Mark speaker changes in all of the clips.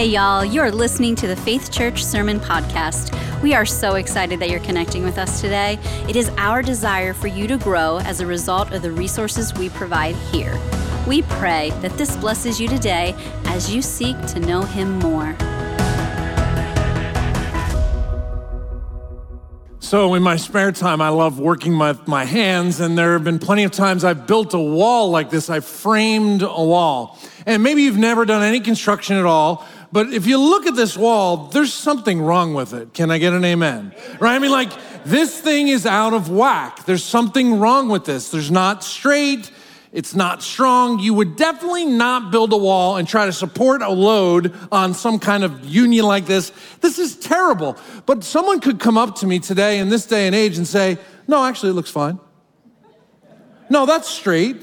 Speaker 1: Hey, y'all, you're listening to the Faith Church Sermon Podcast. We are so excited that you're connecting with us today. It is our desire for you to grow as a result of the resources we provide here. We pray that this blesses you today as you seek to know Him more.
Speaker 2: So, in my spare time, I love working my, my hands, and there have been plenty of times I've built a wall like this. I've framed a wall. And maybe you've never done any construction at all, but if you look at this wall, there's something wrong with it. Can I get an amen? Right? I mean, like, this thing is out of whack. There's something wrong with this. There's not straight. It's not strong. You would definitely not build a wall and try to support a load on some kind of union like this. This is terrible. But someone could come up to me today in this day and age and say, no, actually, it looks fine. No, that's straight.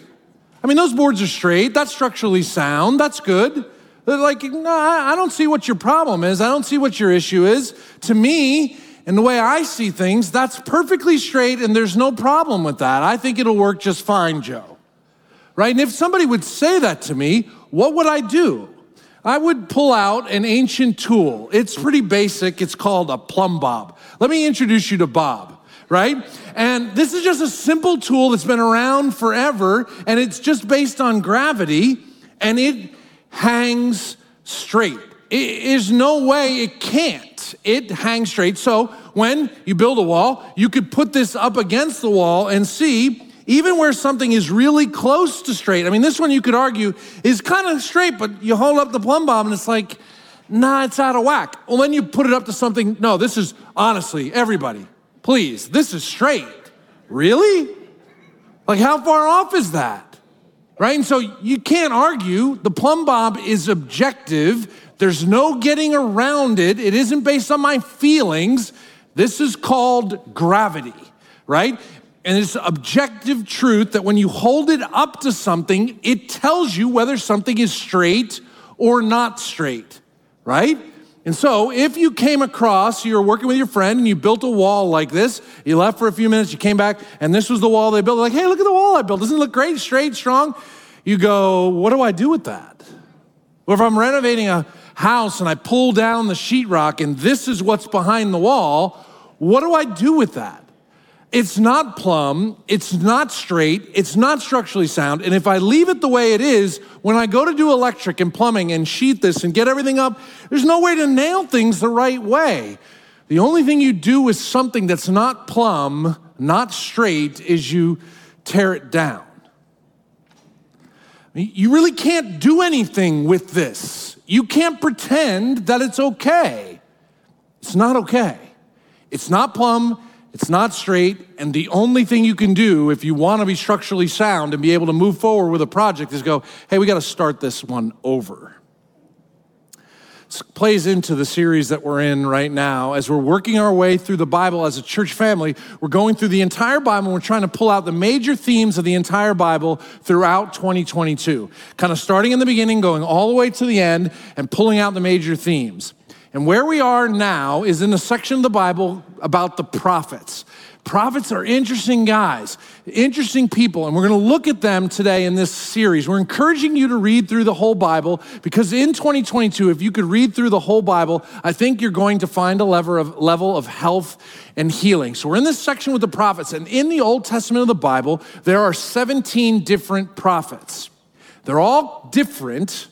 Speaker 2: I mean, those boards are straight. That's structurally sound. That's good. They're like, no, I don't see what your problem is. I don't see what your issue is. To me, and the way I see things, that's perfectly straight and there's no problem with that. I think it'll work just fine, Joe. Right? And if somebody would say that to me, what would I do? I would pull out an ancient tool. It's pretty basic. It's called a plumb bob. Let me introduce you to Bob, right? And this is just a simple tool that's been around forever and it's just based on gravity and it hangs straight. There's no way it can't. It hangs straight. So when you build a wall, you could put this up against the wall and see even where something is really close to straight. I mean, this one you could argue is kind of straight, but you hold up the plumb bob and it's like, nah, it's out of whack. Well, then you put it up to something, no, this is honestly, everybody, please, this is straight. Really? Like, how far off is that? Right? And so you can't argue. The plumb bob is objective. There's no getting around it. It isn't based on my feelings. This is called gravity, right? And it's objective truth that when you hold it up to something, it tells you whether something is straight or not straight, right? And so, if you came across, you were working with your friend and you built a wall like this, you left for a few minutes, you came back, and this was the wall they built. Like, hey, look at the wall I built. Doesn't it look great, straight, strong? You go, what do I do with that? Or if I'm renovating a house and I pull down the sheetrock and this is what's behind the wall, what do I do with that? It's not plumb, it's not straight, it's not structurally sound. And if I leave it the way it is, when I go to do electric and plumbing and sheet this and get everything up, there's no way to nail things the right way. The only thing you do with something that's not plumb, not straight, is you tear it down. You really can't do anything with this. You can't pretend that it's okay. It's not okay. It's not plumb, it's not straight, and the only thing you can do if you want to be structurally sound and be able to move forward with a project is go, hey, we got to start this one over. This plays into the series that we're in right now. As we're working our way through the Bible as a church family, we're going through the entire Bible and we're trying to pull out the major themes of the entire Bible throughout 2022. Kind of starting in the beginning, going all the way to the end, and pulling out the major themes. And where we are now is in the section of the Bible about the prophets. Prophets are interesting guys, interesting people, and we're going to look at them today in this series. We're encouraging you to read through the whole Bible because in 2022, if you could read through the whole Bible, I think you're going to find a level of, level of health and healing. So we're in this section with the prophets, and in the Old Testament of the Bible, there are 17 different prophets. They're all different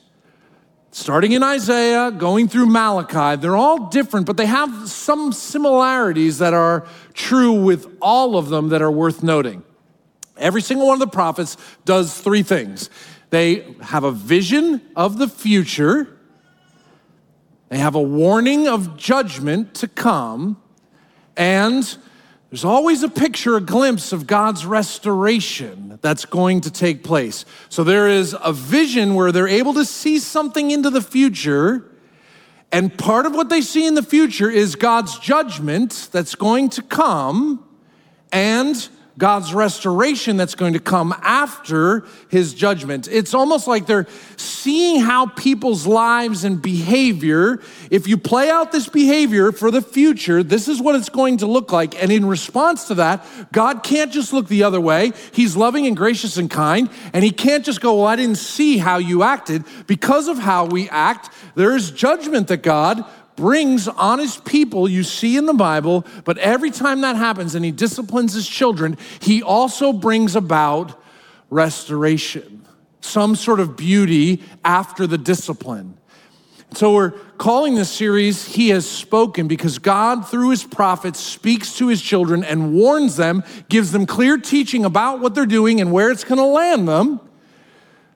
Speaker 2: starting in Isaiah, going through Malachi, they're all different, but they have some similarities that are true with all of them that are worth noting. Every single one of the prophets does three things. They have a vision of the future, they have a warning of judgment to come, and there's always a picture, a glimpse of God's restoration that's going to take place. So there is a vision where they're able to see something into the future. And part of what they see in the future is God's judgment that's going to come and God's restoration that's going to come after his judgment. It's almost like they're seeing how people's lives and behavior, if you play out this behavior for the future, this is what it's going to look like. And in response to that, God can't just look the other way. He's loving and gracious and kind. And he can't just go, Well, I didn't see how you acted. Because of how we act, there is judgment that God brings honest people you see in the Bible, but every time that happens and he disciplines his children, he also brings about restoration, some sort of beauty after the discipline. So we're calling this series He Has Spoken because God, through His prophets, speaks to His children and warns them, gives them clear teaching about what they're doing and where it's going to land them.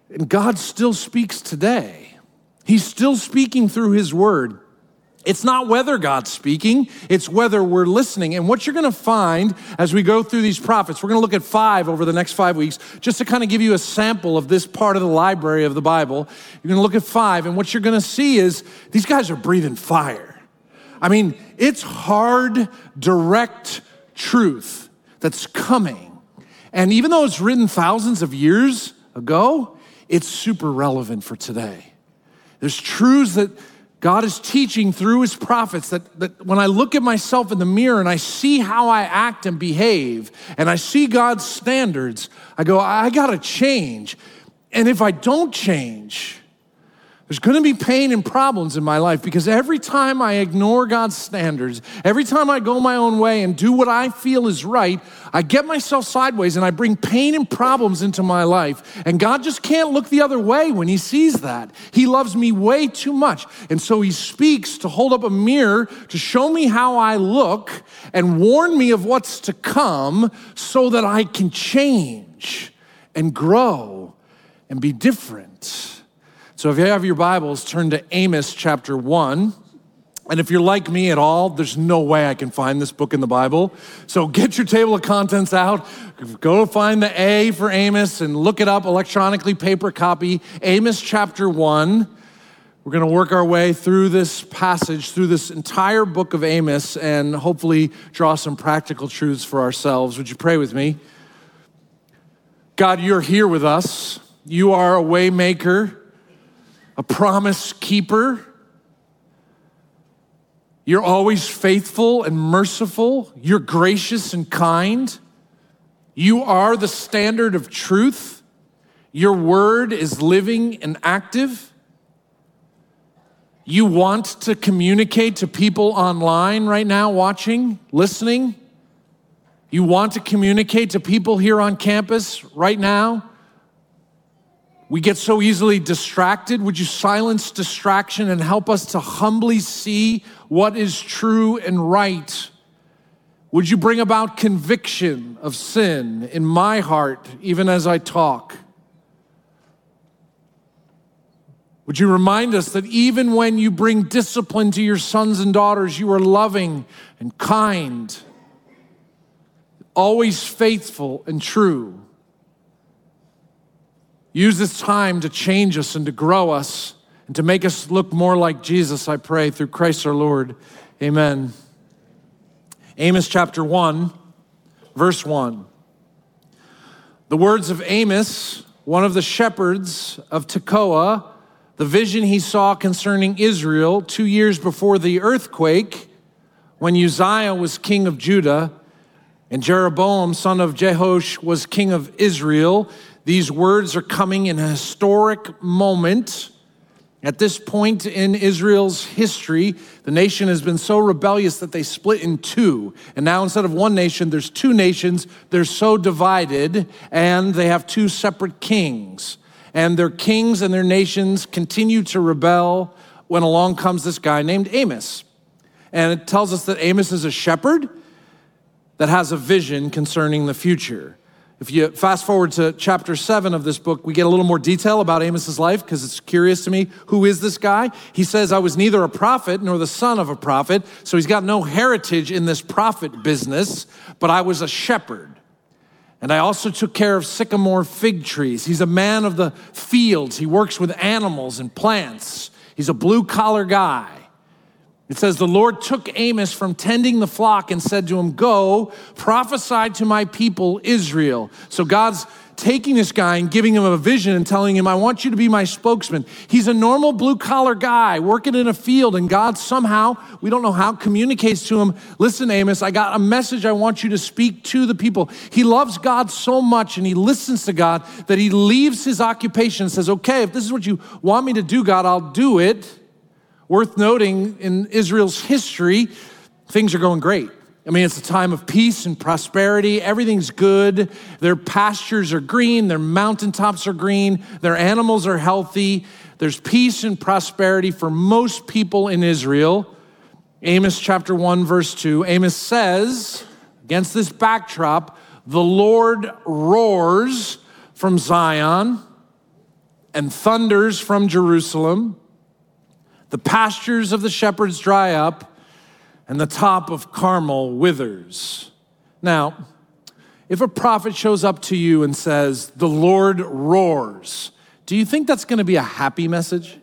Speaker 2: And God still speaks today. He's still speaking through His word. It's not whether God's speaking, it's whether we're listening. And what you're gonna find as we go through these prophets, we're gonna look at five over the next five weeks, just to kind of give you a sample of this part of the library of the Bible. You're gonna look at five, and what you're gonna see is these guys are breathing fire. I mean, it's hard, direct truth that's coming. And even though it's written thousands of years ago, it's super relevant for today. There's truths that God is teaching through his prophets that, that when I look at myself in the mirror and I see how I act and behave and I see God's standards, I go, I gotta change. And if I don't change, there's gonna be pain and problems in my life because every time I ignore God's standards, every time I go my own way and do what I feel is right, I get myself sideways and I bring pain and problems into my life. And God just can't look the other way when He sees that. He loves me way too much. And so He speaks to hold up a mirror to show me how I look and warn me of what's to come so that I can change and grow and be different. So if you have your Bibles, turn to Amos chapter 1. And if you're like me at all, there's no way I can find this book in the Bible. So get your table of contents out, go find the A for Amos and look it up electronically, paper copy, Amos chapter 1. We're going to work our way through this passage, through this entire book of Amos, and hopefully draw some practical truths for ourselves. Would you pray with me? God, you're here with us. You are a waymaker a promise keeper. You're always faithful and merciful. You're gracious and kind. You are the standard of truth. Your word is living and active. You want to communicate to people online right now, watching, listening. You want to communicate to people here on campus right now. We get so easily distracted. Would you silence distraction and help us to humbly see what is true and right? Would you bring about conviction of sin in my heart, even as I talk? Would you remind us that even when you bring discipline to your sons and daughters, you are loving and kind, always faithful and true? Use this time to change us and to grow us and to make us look more like Jesus, I pray, through Christ our Lord. Amen. Amos chapter 1, verse 1. The words of Amos, one of the shepherds of Tekoa, the vision he saw concerning Israel two years before the earthquake, when Uzziah was king of Judah and Jeroboam, son of Jehoash, was king of Israel. These words are coming in a historic moment. At this point in Israel's history, the nation has been so rebellious that they split in two. And now instead of one nation, there's two nations. They're so divided, and they have two separate kings. And their kings and their nations continue to rebel when along comes this guy named Amos. And it tells us that Amos is a shepherd that has a vision concerning the future. If you fast forward to chapter seven of this book, we get a little more detail about Amos's life because it's curious to me. Who is this guy? He says, I was neither a prophet nor the son of a prophet. So he's got no heritage in this prophet business, but I was a shepherd. And I also took care of sycamore fig trees. He's a man of the fields. He works with animals and plants. He's a blue collar guy. It says, The Lord took Amos from tending the flock and said to him, Go, prophesy to my people Israel. So God's taking this guy and giving him a vision and telling him, I want you to be my spokesman. He's a normal blue collar guy working in a field, and God somehow, we don't know how, communicates to him, Listen, Amos, I got a message I want you to speak to the people. He loves God so much and he listens to God that he leaves his occupation and says, Okay, if this is what you want me to do, God, I'll do it. Worth noting in Israel's history, things are going great. I mean, it's a time of peace and prosperity. Everything's good. Their pastures are green, their mountaintops are green, their animals are healthy. There's peace and prosperity for most people in Israel. Amos chapter 1, verse 2. Amos says, against this backdrop, the Lord roars from Zion and thunders from Jerusalem. The pastures of the shepherds dry up and the top of Carmel withers. Now, if a prophet shows up to you and says, The Lord roars, do you think that's gonna be a happy message?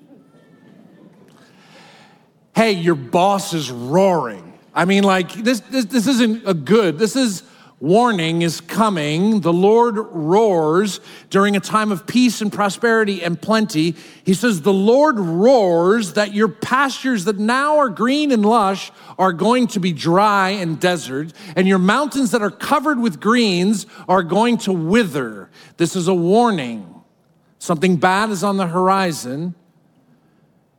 Speaker 2: Hey, your boss is roaring. I mean, like, this, this, this isn't a good, this is warning is coming. The Lord roars during a time of peace and prosperity and plenty. He says, The Lord roars that your pastures that now are green and lush are going to be dry and desert, and your mountains that are covered with greens are going to wither. This is a warning. Something bad is on the horizon.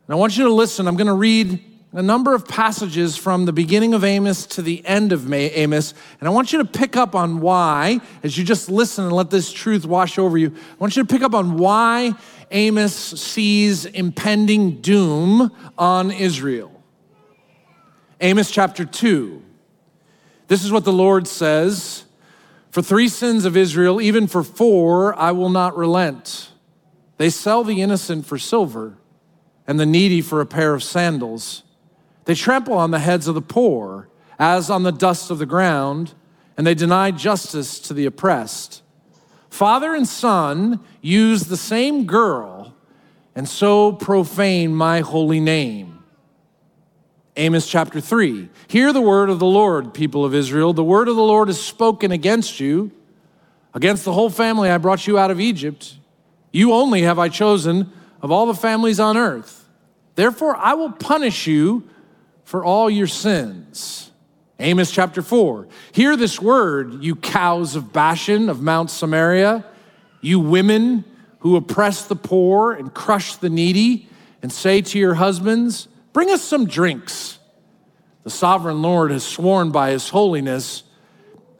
Speaker 2: And I want you to listen. I'm going to read a number of passages from the beginning of Amos to the end of Amos, and I want you to pick up on why, as you just listen and let this truth wash over you, I want you to pick up on why Amos sees impending doom on Israel. Amos chapter 2. This is what the Lord says For three sins of Israel, even for four, I will not relent. They sell the innocent for silver and the needy for a pair of sandals. They trample on the heads of the poor as on the dust of the ground, and they deny justice to the oppressed. Father and son use the same girl and so profane my holy name. Amos chapter 3. Hear the word of the Lord, people of Israel. The word of the Lord is spoken against you, against the whole family I brought you out of Egypt. You only have I chosen of all the families on earth. Therefore, I will punish you for all your sins. Amos chapter 4. Hear this word, you cows of Bashan, of Mount Samaria, you women who oppress the poor and crush the needy, and say to your husbands, Bring us some drinks. The sovereign Lord has sworn by his holiness,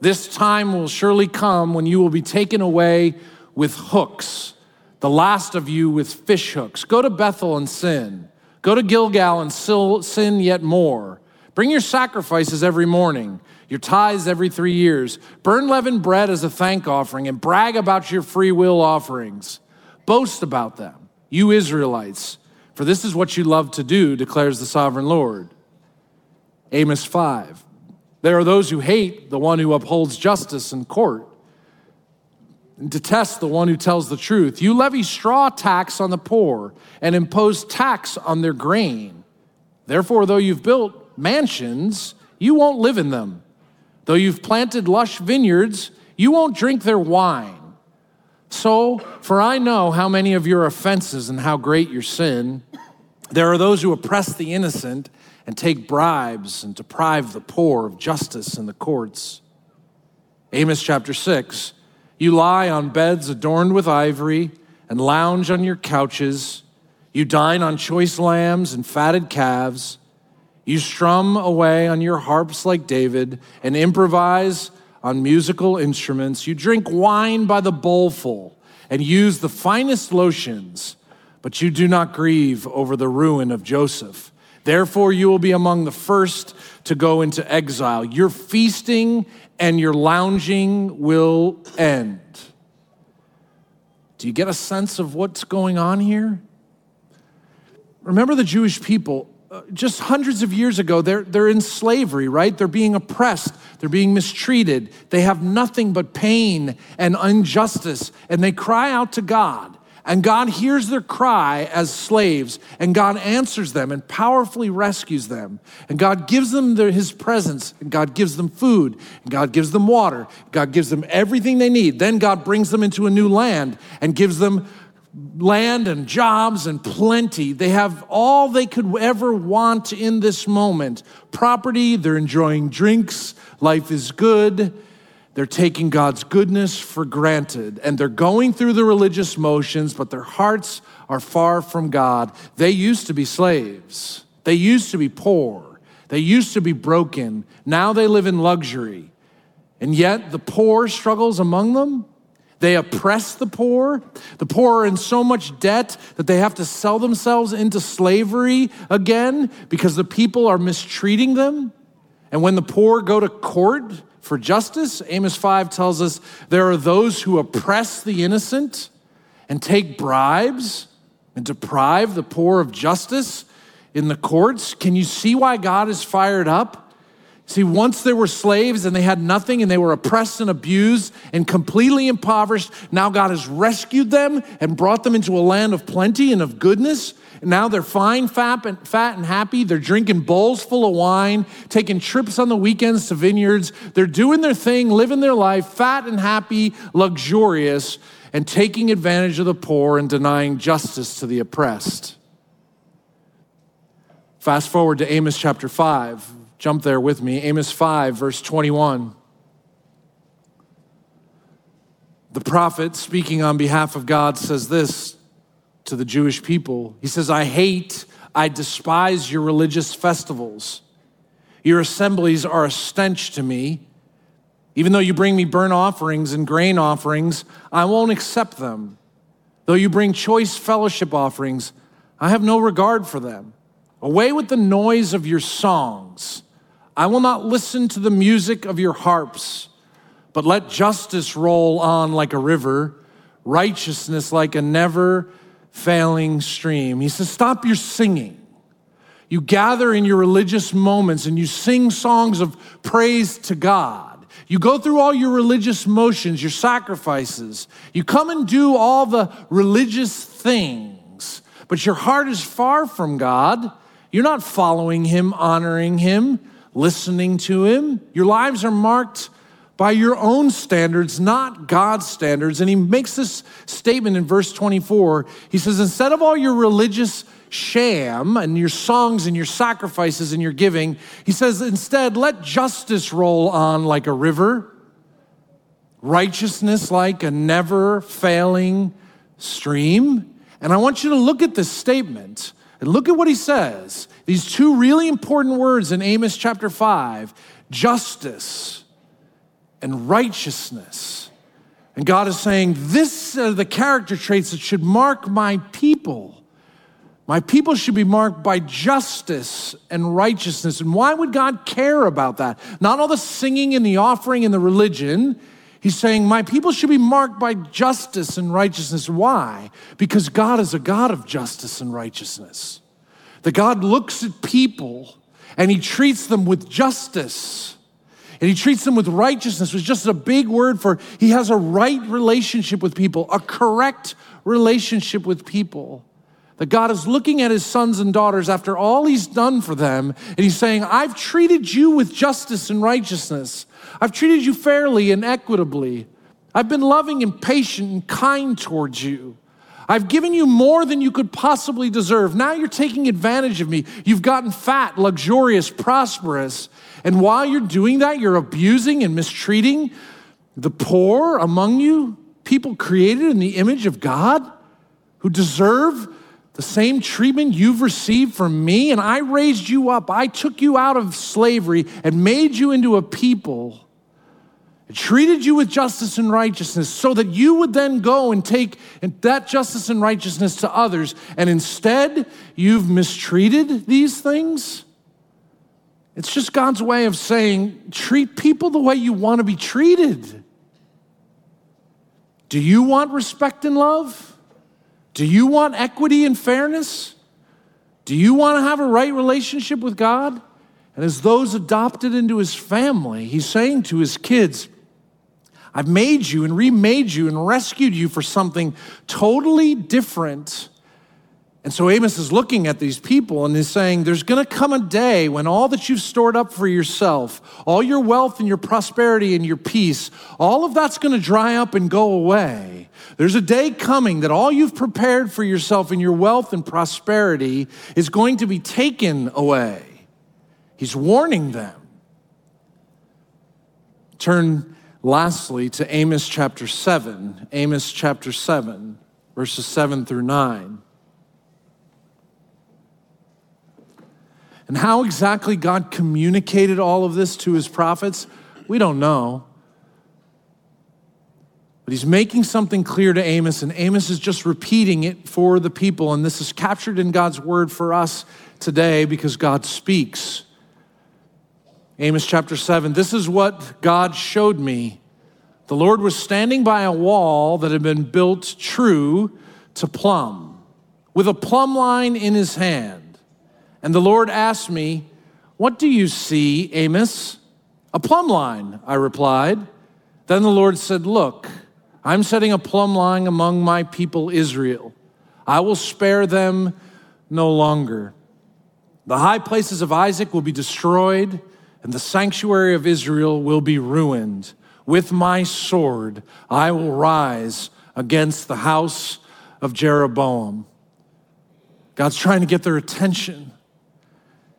Speaker 2: this time will surely come when you will be taken away with hooks, the last of you with fish hooks. Go to Bethel and sin. Go to Gilgal and sin yet more. Bring your sacrifices every morning, your tithes every three years. Burn leavened bread as a thank offering and brag about your free will offerings. Boast about them, you Israelites, for this is what you love to do, declares the sovereign Lord. Amos 5. There are those who hate the one who upholds justice in court and detest the one who tells the truth. You levy straw tax on the poor and impose tax on their grain. Therefore, though you've built mansions, you won't live in them. Though you've planted lush vineyards, you won't drink their wine. So, for I know how many of your offenses and how great your sin. There are those who oppress the innocent and take bribes and deprive the poor of justice in the courts. Amos chapter 6 You lie on beds adorned with ivory and lounge on your couches. You dine on choice lambs and fatted calves. You strum away on your harps like David and improvise on musical instruments. You drink wine by the bowlful and use the finest lotions, but you do not grieve over the ruin of Joseph. Therefore, you will be among the first to go into exile. Your feasting and your lounging will end. Do you get a sense of what's going on here? Remember the Jewish people, uh, just hundreds of years ago, they're, they're in slavery, right? They're being oppressed, they're being mistreated, they have nothing but pain and injustice, and they cry out to God, And God hears their cry as slaves, and God answers them and powerfully rescues them. And God gives them their, His presence, and God gives them food, and God gives them water. God gives them everything they need. Then God brings them into a new land and gives them land and jobs and plenty. They have all they could ever want in this moment property, they're enjoying drinks, life is good. They're taking God's goodness for granted and they're going through the religious motions, but their hearts are far from God. They used to be slaves, they used to be poor, they used to be broken. Now they live in luxury. And yet the poor struggles among them. They oppress the poor. The poor are in so much debt that they have to sell themselves into slavery again because the people are mistreating them. And when the poor go to court, for justice. Amos 5 tells us there are those who oppress the innocent and take bribes and deprive the poor of justice in the courts. Can you see why God is fired up? See, once they were slaves and they had nothing and they were oppressed and abused and completely impoverished, now God has rescued them and brought them into a land of plenty and of goodness. Now they're fine, fat and, fat and happy. They're drinking bowls full of wine, taking trips on the weekends to vineyards. They're doing their thing, living their life, fat and happy, luxurious, and taking advantage of the poor and denying justice to the oppressed. Fast forward to Amos chapter 5. Jump there with me. Amos 5, verse 21. The prophet, speaking on behalf of God, says this to the Jewish people. He says, I hate, I despise your religious festivals. Your assemblies are a stench to me. Even though you bring me burnt offerings and grain offerings, I won't accept them. Though you bring choice fellowship offerings, I have no regard for them. Away with the noise of your songs. I will not listen to the music of your harps, but let justice roll on like a river, righteousness like a never failing stream. He says, Stop your singing. You gather in your religious moments and you sing songs of praise to God. You go through all your religious motions, your sacrifices. You come and do all the religious things, but your heart is far from God. You're not following Him, honoring Him, listening to Him. Your lives are marked by your own standards, not God's standards. And he makes this statement in verse 24. He says, Instead of all your religious sham and your songs and your sacrifices and your giving, he says, Instead, let justice roll on like a river, righteousness like a never failing stream. And I want you to look at this statement and look at what he says. These two really important words in Amos chapter 5 justice and righteousness. And God is saying, This are the character traits that should mark my people. My people should be marked by justice and righteousness. And why would God care about that? Not all the singing and the offering and the religion. He's saying, My people should be marked by justice and righteousness. Why? Because God is a God of justice and righteousness. The God looks at people and he treats them with justice and he treats them with righteousness, which is just a big word for he has a right relationship with people, a correct relationship with people. That God is looking at his sons and daughters after all he's done for them, and he's saying, I've treated you with justice and righteousness. I've treated you fairly and equitably. I've been loving and patient and kind towards you. I've given you more than you could possibly deserve. Now you're taking advantage of me. You've gotten fat, luxurious, prosperous. And while you're doing that, you're abusing and mistreating the poor among you, people created in the image of God who deserve the same treatment you've received from me. And I raised you up. I took you out of slavery and made you into a people And treated you with justice and righteousness so that you would then go and take that justice and righteousness to others. And instead, you've mistreated these things. It's just God's way of saying, treat people the way you want to be treated. Do you want respect and love? Do you want equity and fairness? Do you want to have a right relationship with God? And as those adopted into his family, he's saying to his kids, I've made you and remade you and rescued you for something totally different. And so Amos is looking at these people and is saying, There's going to come a day when all that you've stored up for yourself, all your wealth and your prosperity and your peace, all of that's going to dry up and go away. There's a day coming that all you've prepared for yourself in your wealth and prosperity is going to be taken away. He's warning them. Turn lastly to Amos chapter 7, Amos chapter 7, verses 7 through 9. And how exactly God communicated all of this to his prophets, we don't know. But he's making something clear to Amos, and Amos is just repeating it for the people. And this is captured in God's word for us today because God speaks. Amos chapter 7 This is what God showed me. The Lord was standing by a wall that had been built true to plumb, with a plumb line in his hand. And the Lord asked me, What do you see, Amos? A plumb line, I replied. Then the Lord said, Look, I'm setting a plumb line among my people Israel. I will spare them no longer. The high places of Isaac will be destroyed, and the sanctuary of Israel will be ruined. With my sword, I will rise against the house of Jeroboam. God's trying to get their attention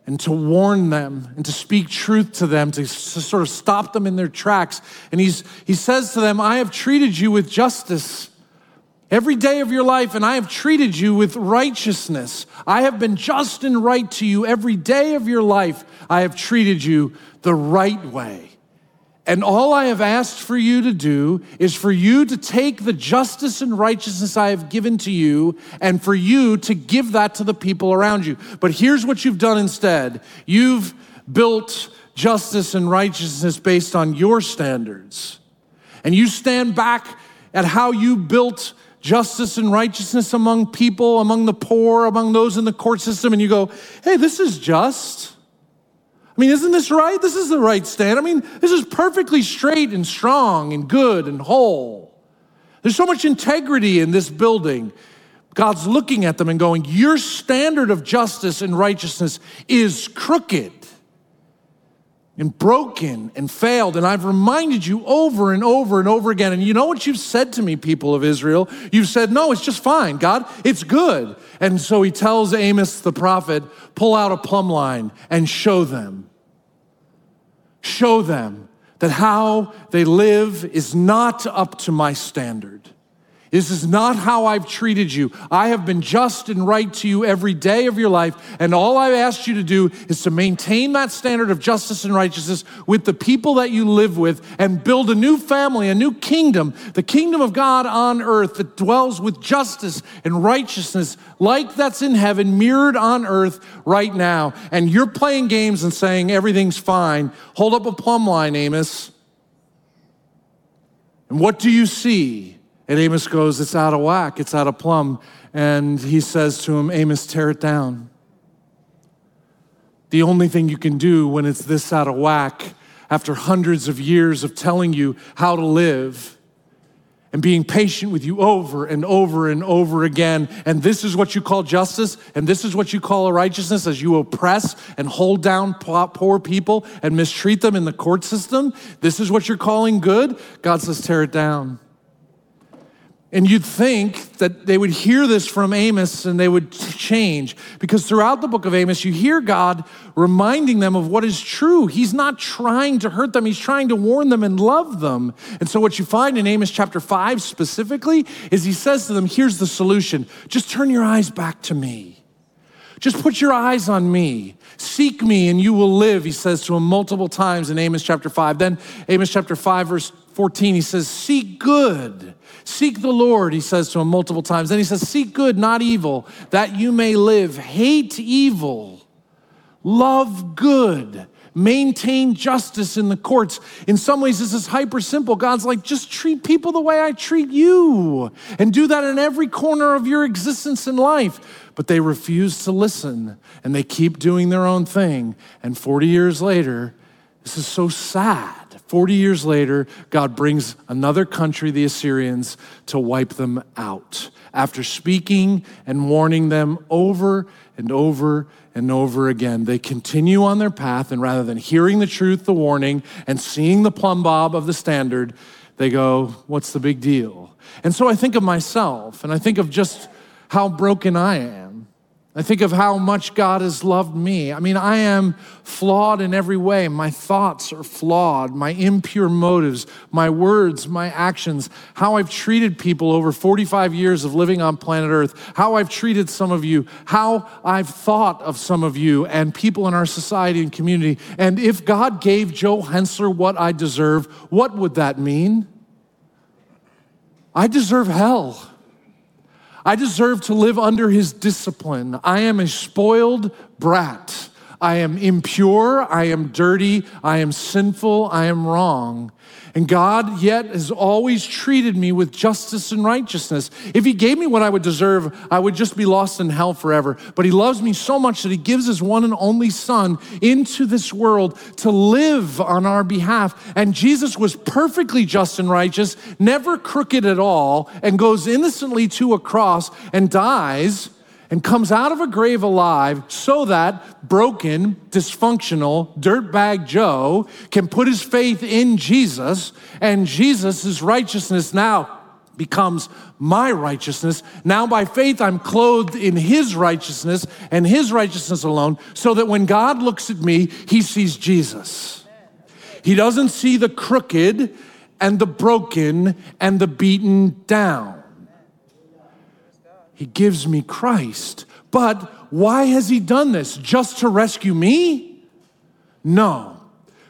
Speaker 2: and to warn them and to speak truth to them, to, sort of stop them in their tracks. And he's, he says to them, I have treated you with justice every day of your life, and I have treated you with righteousness. I have been just and right to you every day of your life. I have treated you the right way. And all I have asked for you to do is for you to take the justice and righteousness I have given to you and for you to give that to the people around you. But here's what you've done instead you've built justice and righteousness based on your standards. And you stand back at how you built justice and righteousness among people, among the poor, among those in the court system, and you go, hey, this is just. I mean, isn't this right? This is the right stand. I mean, this is perfectly straight and strong and good and whole. There's so much integrity in this building. God's looking at them and going, Your standard of justice and righteousness is crooked and broken and failed. And I've reminded you over and over and over again. And you know what you've said to me, people of Israel? You've said, No, it's just fine, God, it's good. And so he tells Amos the prophet, Pull out a plumb line and show them show them that how they live is not up to my standard. This is not how I've treated you. I have been just and right to you every day of your life, and all I've asked you to do is to maintain that standard of justice and righteousness with the people that you live with and build a new family, a new kingdom, the kingdom of God on earth that dwells with justice and righteousness like that's in heaven, mirrored on earth right now. And you're playing games and saying everything's fine. Hold up a plumb line, Amos. And what do you see? And Amos goes, It's out of whack, it's out of plumb. And he says to him, Amos, tear it down. The only thing you can do when it's this out of whack, after hundreds of years of telling you how to live, and being patient with you over and over and over again. And this is what you call justice, and this is what you call righteousness as you oppress and hold down poor people and mistreat them in the court system. This is what you're calling good. God says, tear it down. And you'd think that they would hear this from Amos and they would change because throughout the book of Amos, you hear God reminding them of what is true. He's not trying to hurt them, He's trying to warn them and love them. And so, what you find in Amos chapter 5 specifically is He says to them, Here's the solution just turn your eyes back to me. Just put your eyes on me. Seek me and you will live, he says to him multiple times in Amos chapter 5. Then, Amos chapter 5, verse 14, he says, Seek good Seek the Lord, he says to him multiple times. Then he says, Seek good, not evil, that you may live. Hate evil. Love good. Maintain justice in the courts. In some ways, this is hyper simple. God's like, just treat people the way I treat you, and do that in every corner of your existence in life. But they refuse to listen, and they keep doing their own thing. And 40 years later, this is so sad 40 years later, God brings another country, the Assyrians, to wipe them out. After speaking and warning them over and over and over again, they continue on their path, and rather than hearing the truth, the warning, and seeing the plumb bob of the standard, they go, What's the big deal? And so I think of myself, and I think of just how broken I am. I think of how much God has loved me. I mean, I am flawed in every way. My thoughts are flawed, my impure motives, my words, my actions, how I've treated people over 45 years of living on planet Earth, how I've treated some of you, how I've thought of some of you and people in our society and community. And if God gave Joe Henseler what I deserve, what would that mean? I deserve hell. I deserve to live under his discipline. I am a spoiled brat. I am impure. I am dirty. I am sinful. I am wrong. And God, yet, has always treated me with justice and righteousness. If He gave me what I would deserve, I would just be lost in hell forever. But He loves me so much that He gives His one and only Son into this world to live on our behalf. And Jesus was perfectly just and righteous, never crooked at all, and goes innocently to a cross and dies and comes out of a grave alive so that broken, dysfunctional, dirtbag Joe can put his faith in Jesus and Jesus' righteousness now becomes my righteousness. Now, by faith, I'm clothed in His righteousness and His righteousness alone, so that when God looks at me, He sees Jesus. He doesn't see the crooked and the broken and the beaten down. He gives me Christ. But why has He done this? Just to rescue me? No.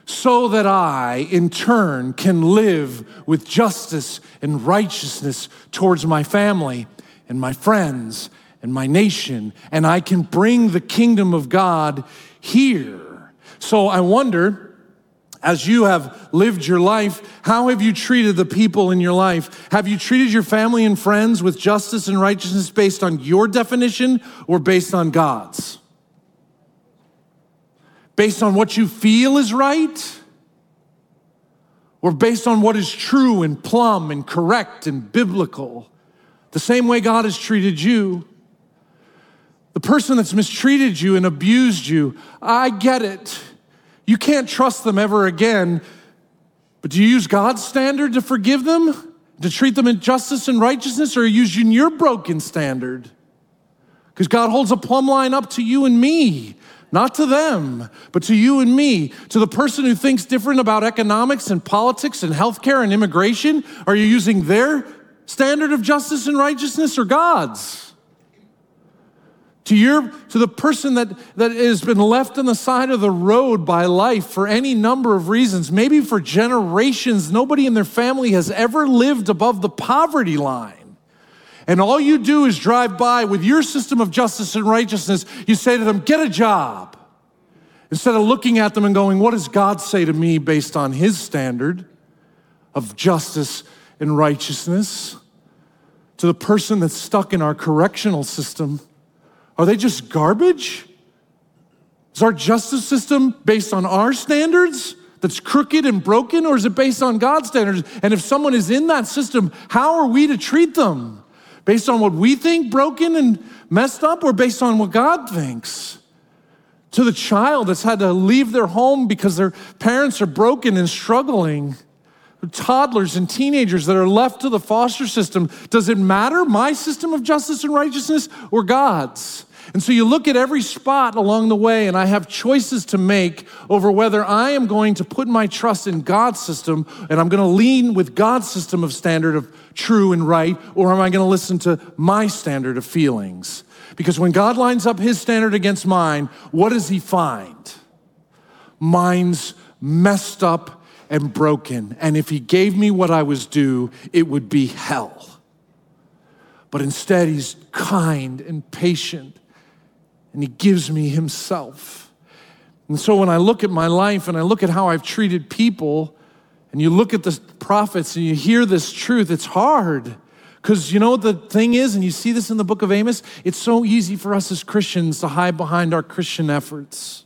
Speaker 2: So that I, in turn, can live with justice and righteousness towards my family and my friends and my nation, and I can bring the kingdom of God here. So I wonder as you have lived your life, how have you treated the people in your life? Have you treated your family and friends with justice and righteousness based on your definition or based on God's? Based on what you feel is right? Or based on what is true and plumb and correct and biblical? The same way God has treated you. The person that's mistreated you and abused you, I get it. You can't trust them ever again. But do you use God's standard to forgive them, to treat them in justice and righteousness, or are you using your broken standard? Because God holds a plumb line up to you and me, not to them, but to you and me. To the person who thinks different about economics and politics and healthcare and immigration, are you using their standard of justice and righteousness or God's? To your to the person that that has been left on the side of the road by life for any number of reasons maybe for generations nobody in their family has ever lived above the poverty line. And all you do is drive by with your system of justice and righteousness. You say to them get a job instead of looking at them and going what does god say to me based on his standard of justice and righteousness? To the person that's stuck in our correctional system are they just garbage? Is our justice system based on our standards that's crooked and broken, or is it based on God's standards? And if someone is in that system, how are we to treat them? Based on what we think broken and messed up, or based on what God thinks? To the child that's had to leave their home because their parents are broken and struggling toddlers and teenagers that are left to the foster system, does it matter my system of justice and righteousness or God's? And so you look at every spot along the way, and I have choices to make over whether I am going to put my trust in God's system and I'm going to lean with God's system of standard of true and right, or am I going to listen to my standard of feelings? Because when God lines up his standard against mine, what does he find? Mine's messed up and broken. And if he gave me what I was due, it would be hell. But instead, he's kind and patient and He gives me Himself. And so when I look at my life and I look at how I've treated people, and you look at the prophets and you hear this truth, it's hard. Because you know what the thing is, and you see this in the book of Amos? It's so easy for us as Christians to hide behind our Christian efforts.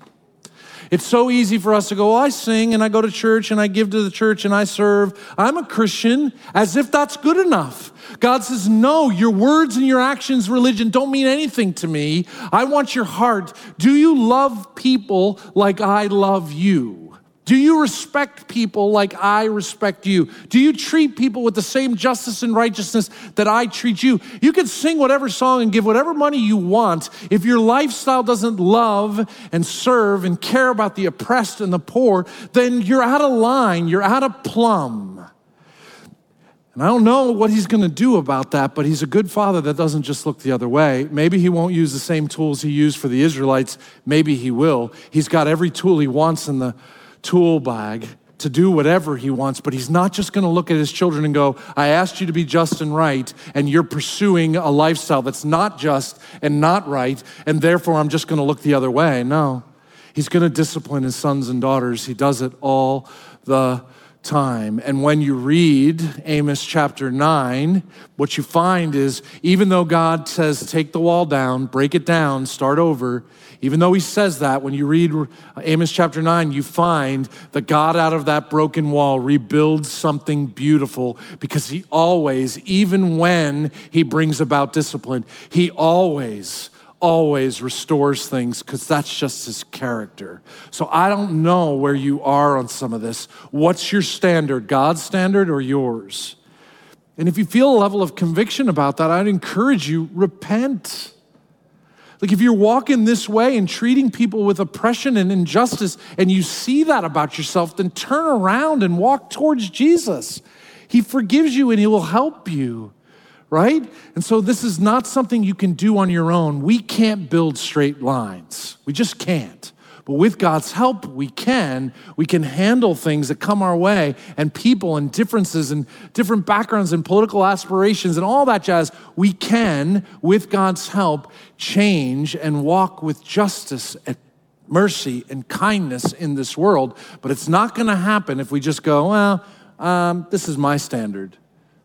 Speaker 2: It's so easy for us to go, well, I sing and I go to church and I give to the church and I serve. I'm a Christian, as if that's good enough. God says, no, your words and your actions, religion, don't mean anything to me. I want your heart. Do you love people like I love you? Do you respect people like I respect you? Do you treat people with the same justice and righteousness that I treat you? You can sing whatever song and give whatever money you want. If your lifestyle doesn't love and serve and care about the oppressed and the poor, then you're out of line, you're out of plumb. And I don't know what he's going to do about that, but he's a good father that doesn't just look the other way. Maybe he won't use the same tools he used for the Israelites. Maybe he will. He's got every tool he wants in the tool bag to do whatever he wants, but he's not just going to look at his children and go, I asked you to be just and right, and you're pursuing a lifestyle that's not just and not right, and therefore I'm just going to look the other way. No. He's going to discipline his sons and daughters. He does it all the time. And when you read Amos chapter 9, what you find is even though God says, take the wall down, break it down, start over, even though he says that, when you read Amos chapter 9, you find that God out of that broken wall rebuilds something beautiful because he always, even when he brings about discipline, he always always restores things because that's just his character. So I don't know where you are on some of this. What's your standard, God's standard or yours? And if you feel a level of conviction about that, I'd encourage you repent. Like if you're walking this way and treating people with oppression and injustice and you see that about yourself, then turn around and walk towards Jesus. He forgives you and he will help you right? And so this is not something you can do on your own. We can't build straight lines, we just can't. But with God's help, we can. We can handle things that come our way and people and differences and different backgrounds and political aspirations and all that jazz. We can, with God's help, change and walk with justice and mercy and kindness in this world. But it's not going to happen if we just go, well, um, this is my standard.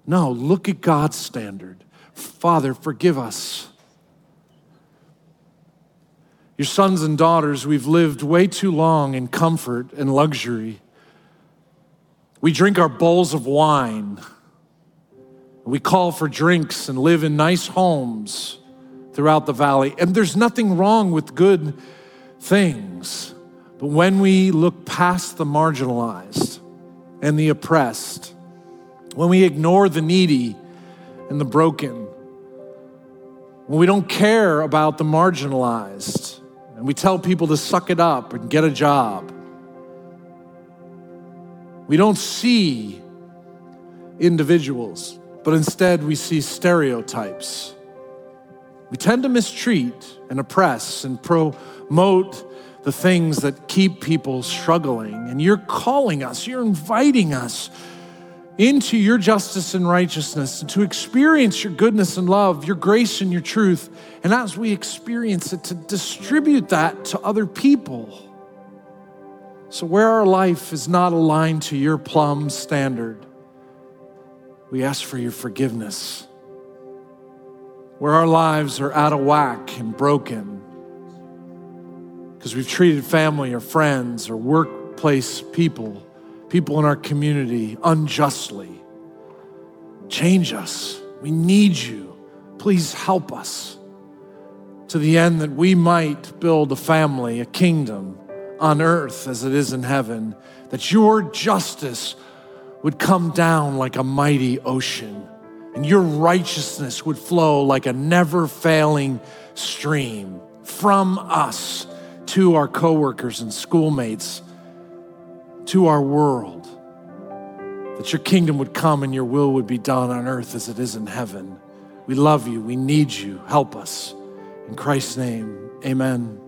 Speaker 2: No, look at God's standard. Father, forgive us. Your sons and daughters, we've lived way too long in comfort and luxury. We drink our bowls of wine. We call for drinks and live in nice homes throughout the valley. And there's nothing wrong with good things. But when we look past the marginalized and the oppressed, when we ignore the needy and the broken, when we don't care about the marginalized, and we tell people to suck it up and get a job, we don't see individuals, but instead we see stereotypes. We tend to mistreat and oppress and promote the things that keep people struggling. And you're calling us, you're inviting us into your justice and righteousness, and to experience your goodness and love, your grace and your truth. And as we experience it, to distribute that to other people. So, where our life is not aligned to your plumb standard, we ask for your forgiveness. Where our lives are out of whack and broken, because we've treated family or friends or workplace people people in our community unjustly. Change us. We need you. Please help us to the end that we might build a family, a kingdom on earth as it is in heaven, that your justice would come down like a mighty ocean, and your righteousness would flow like a never failing stream from us to our coworkers and schoolmates to our world, that your kingdom would come and your will would be done on earth as it is in heaven. We love you. We need you. Help us. In Christ's name, amen.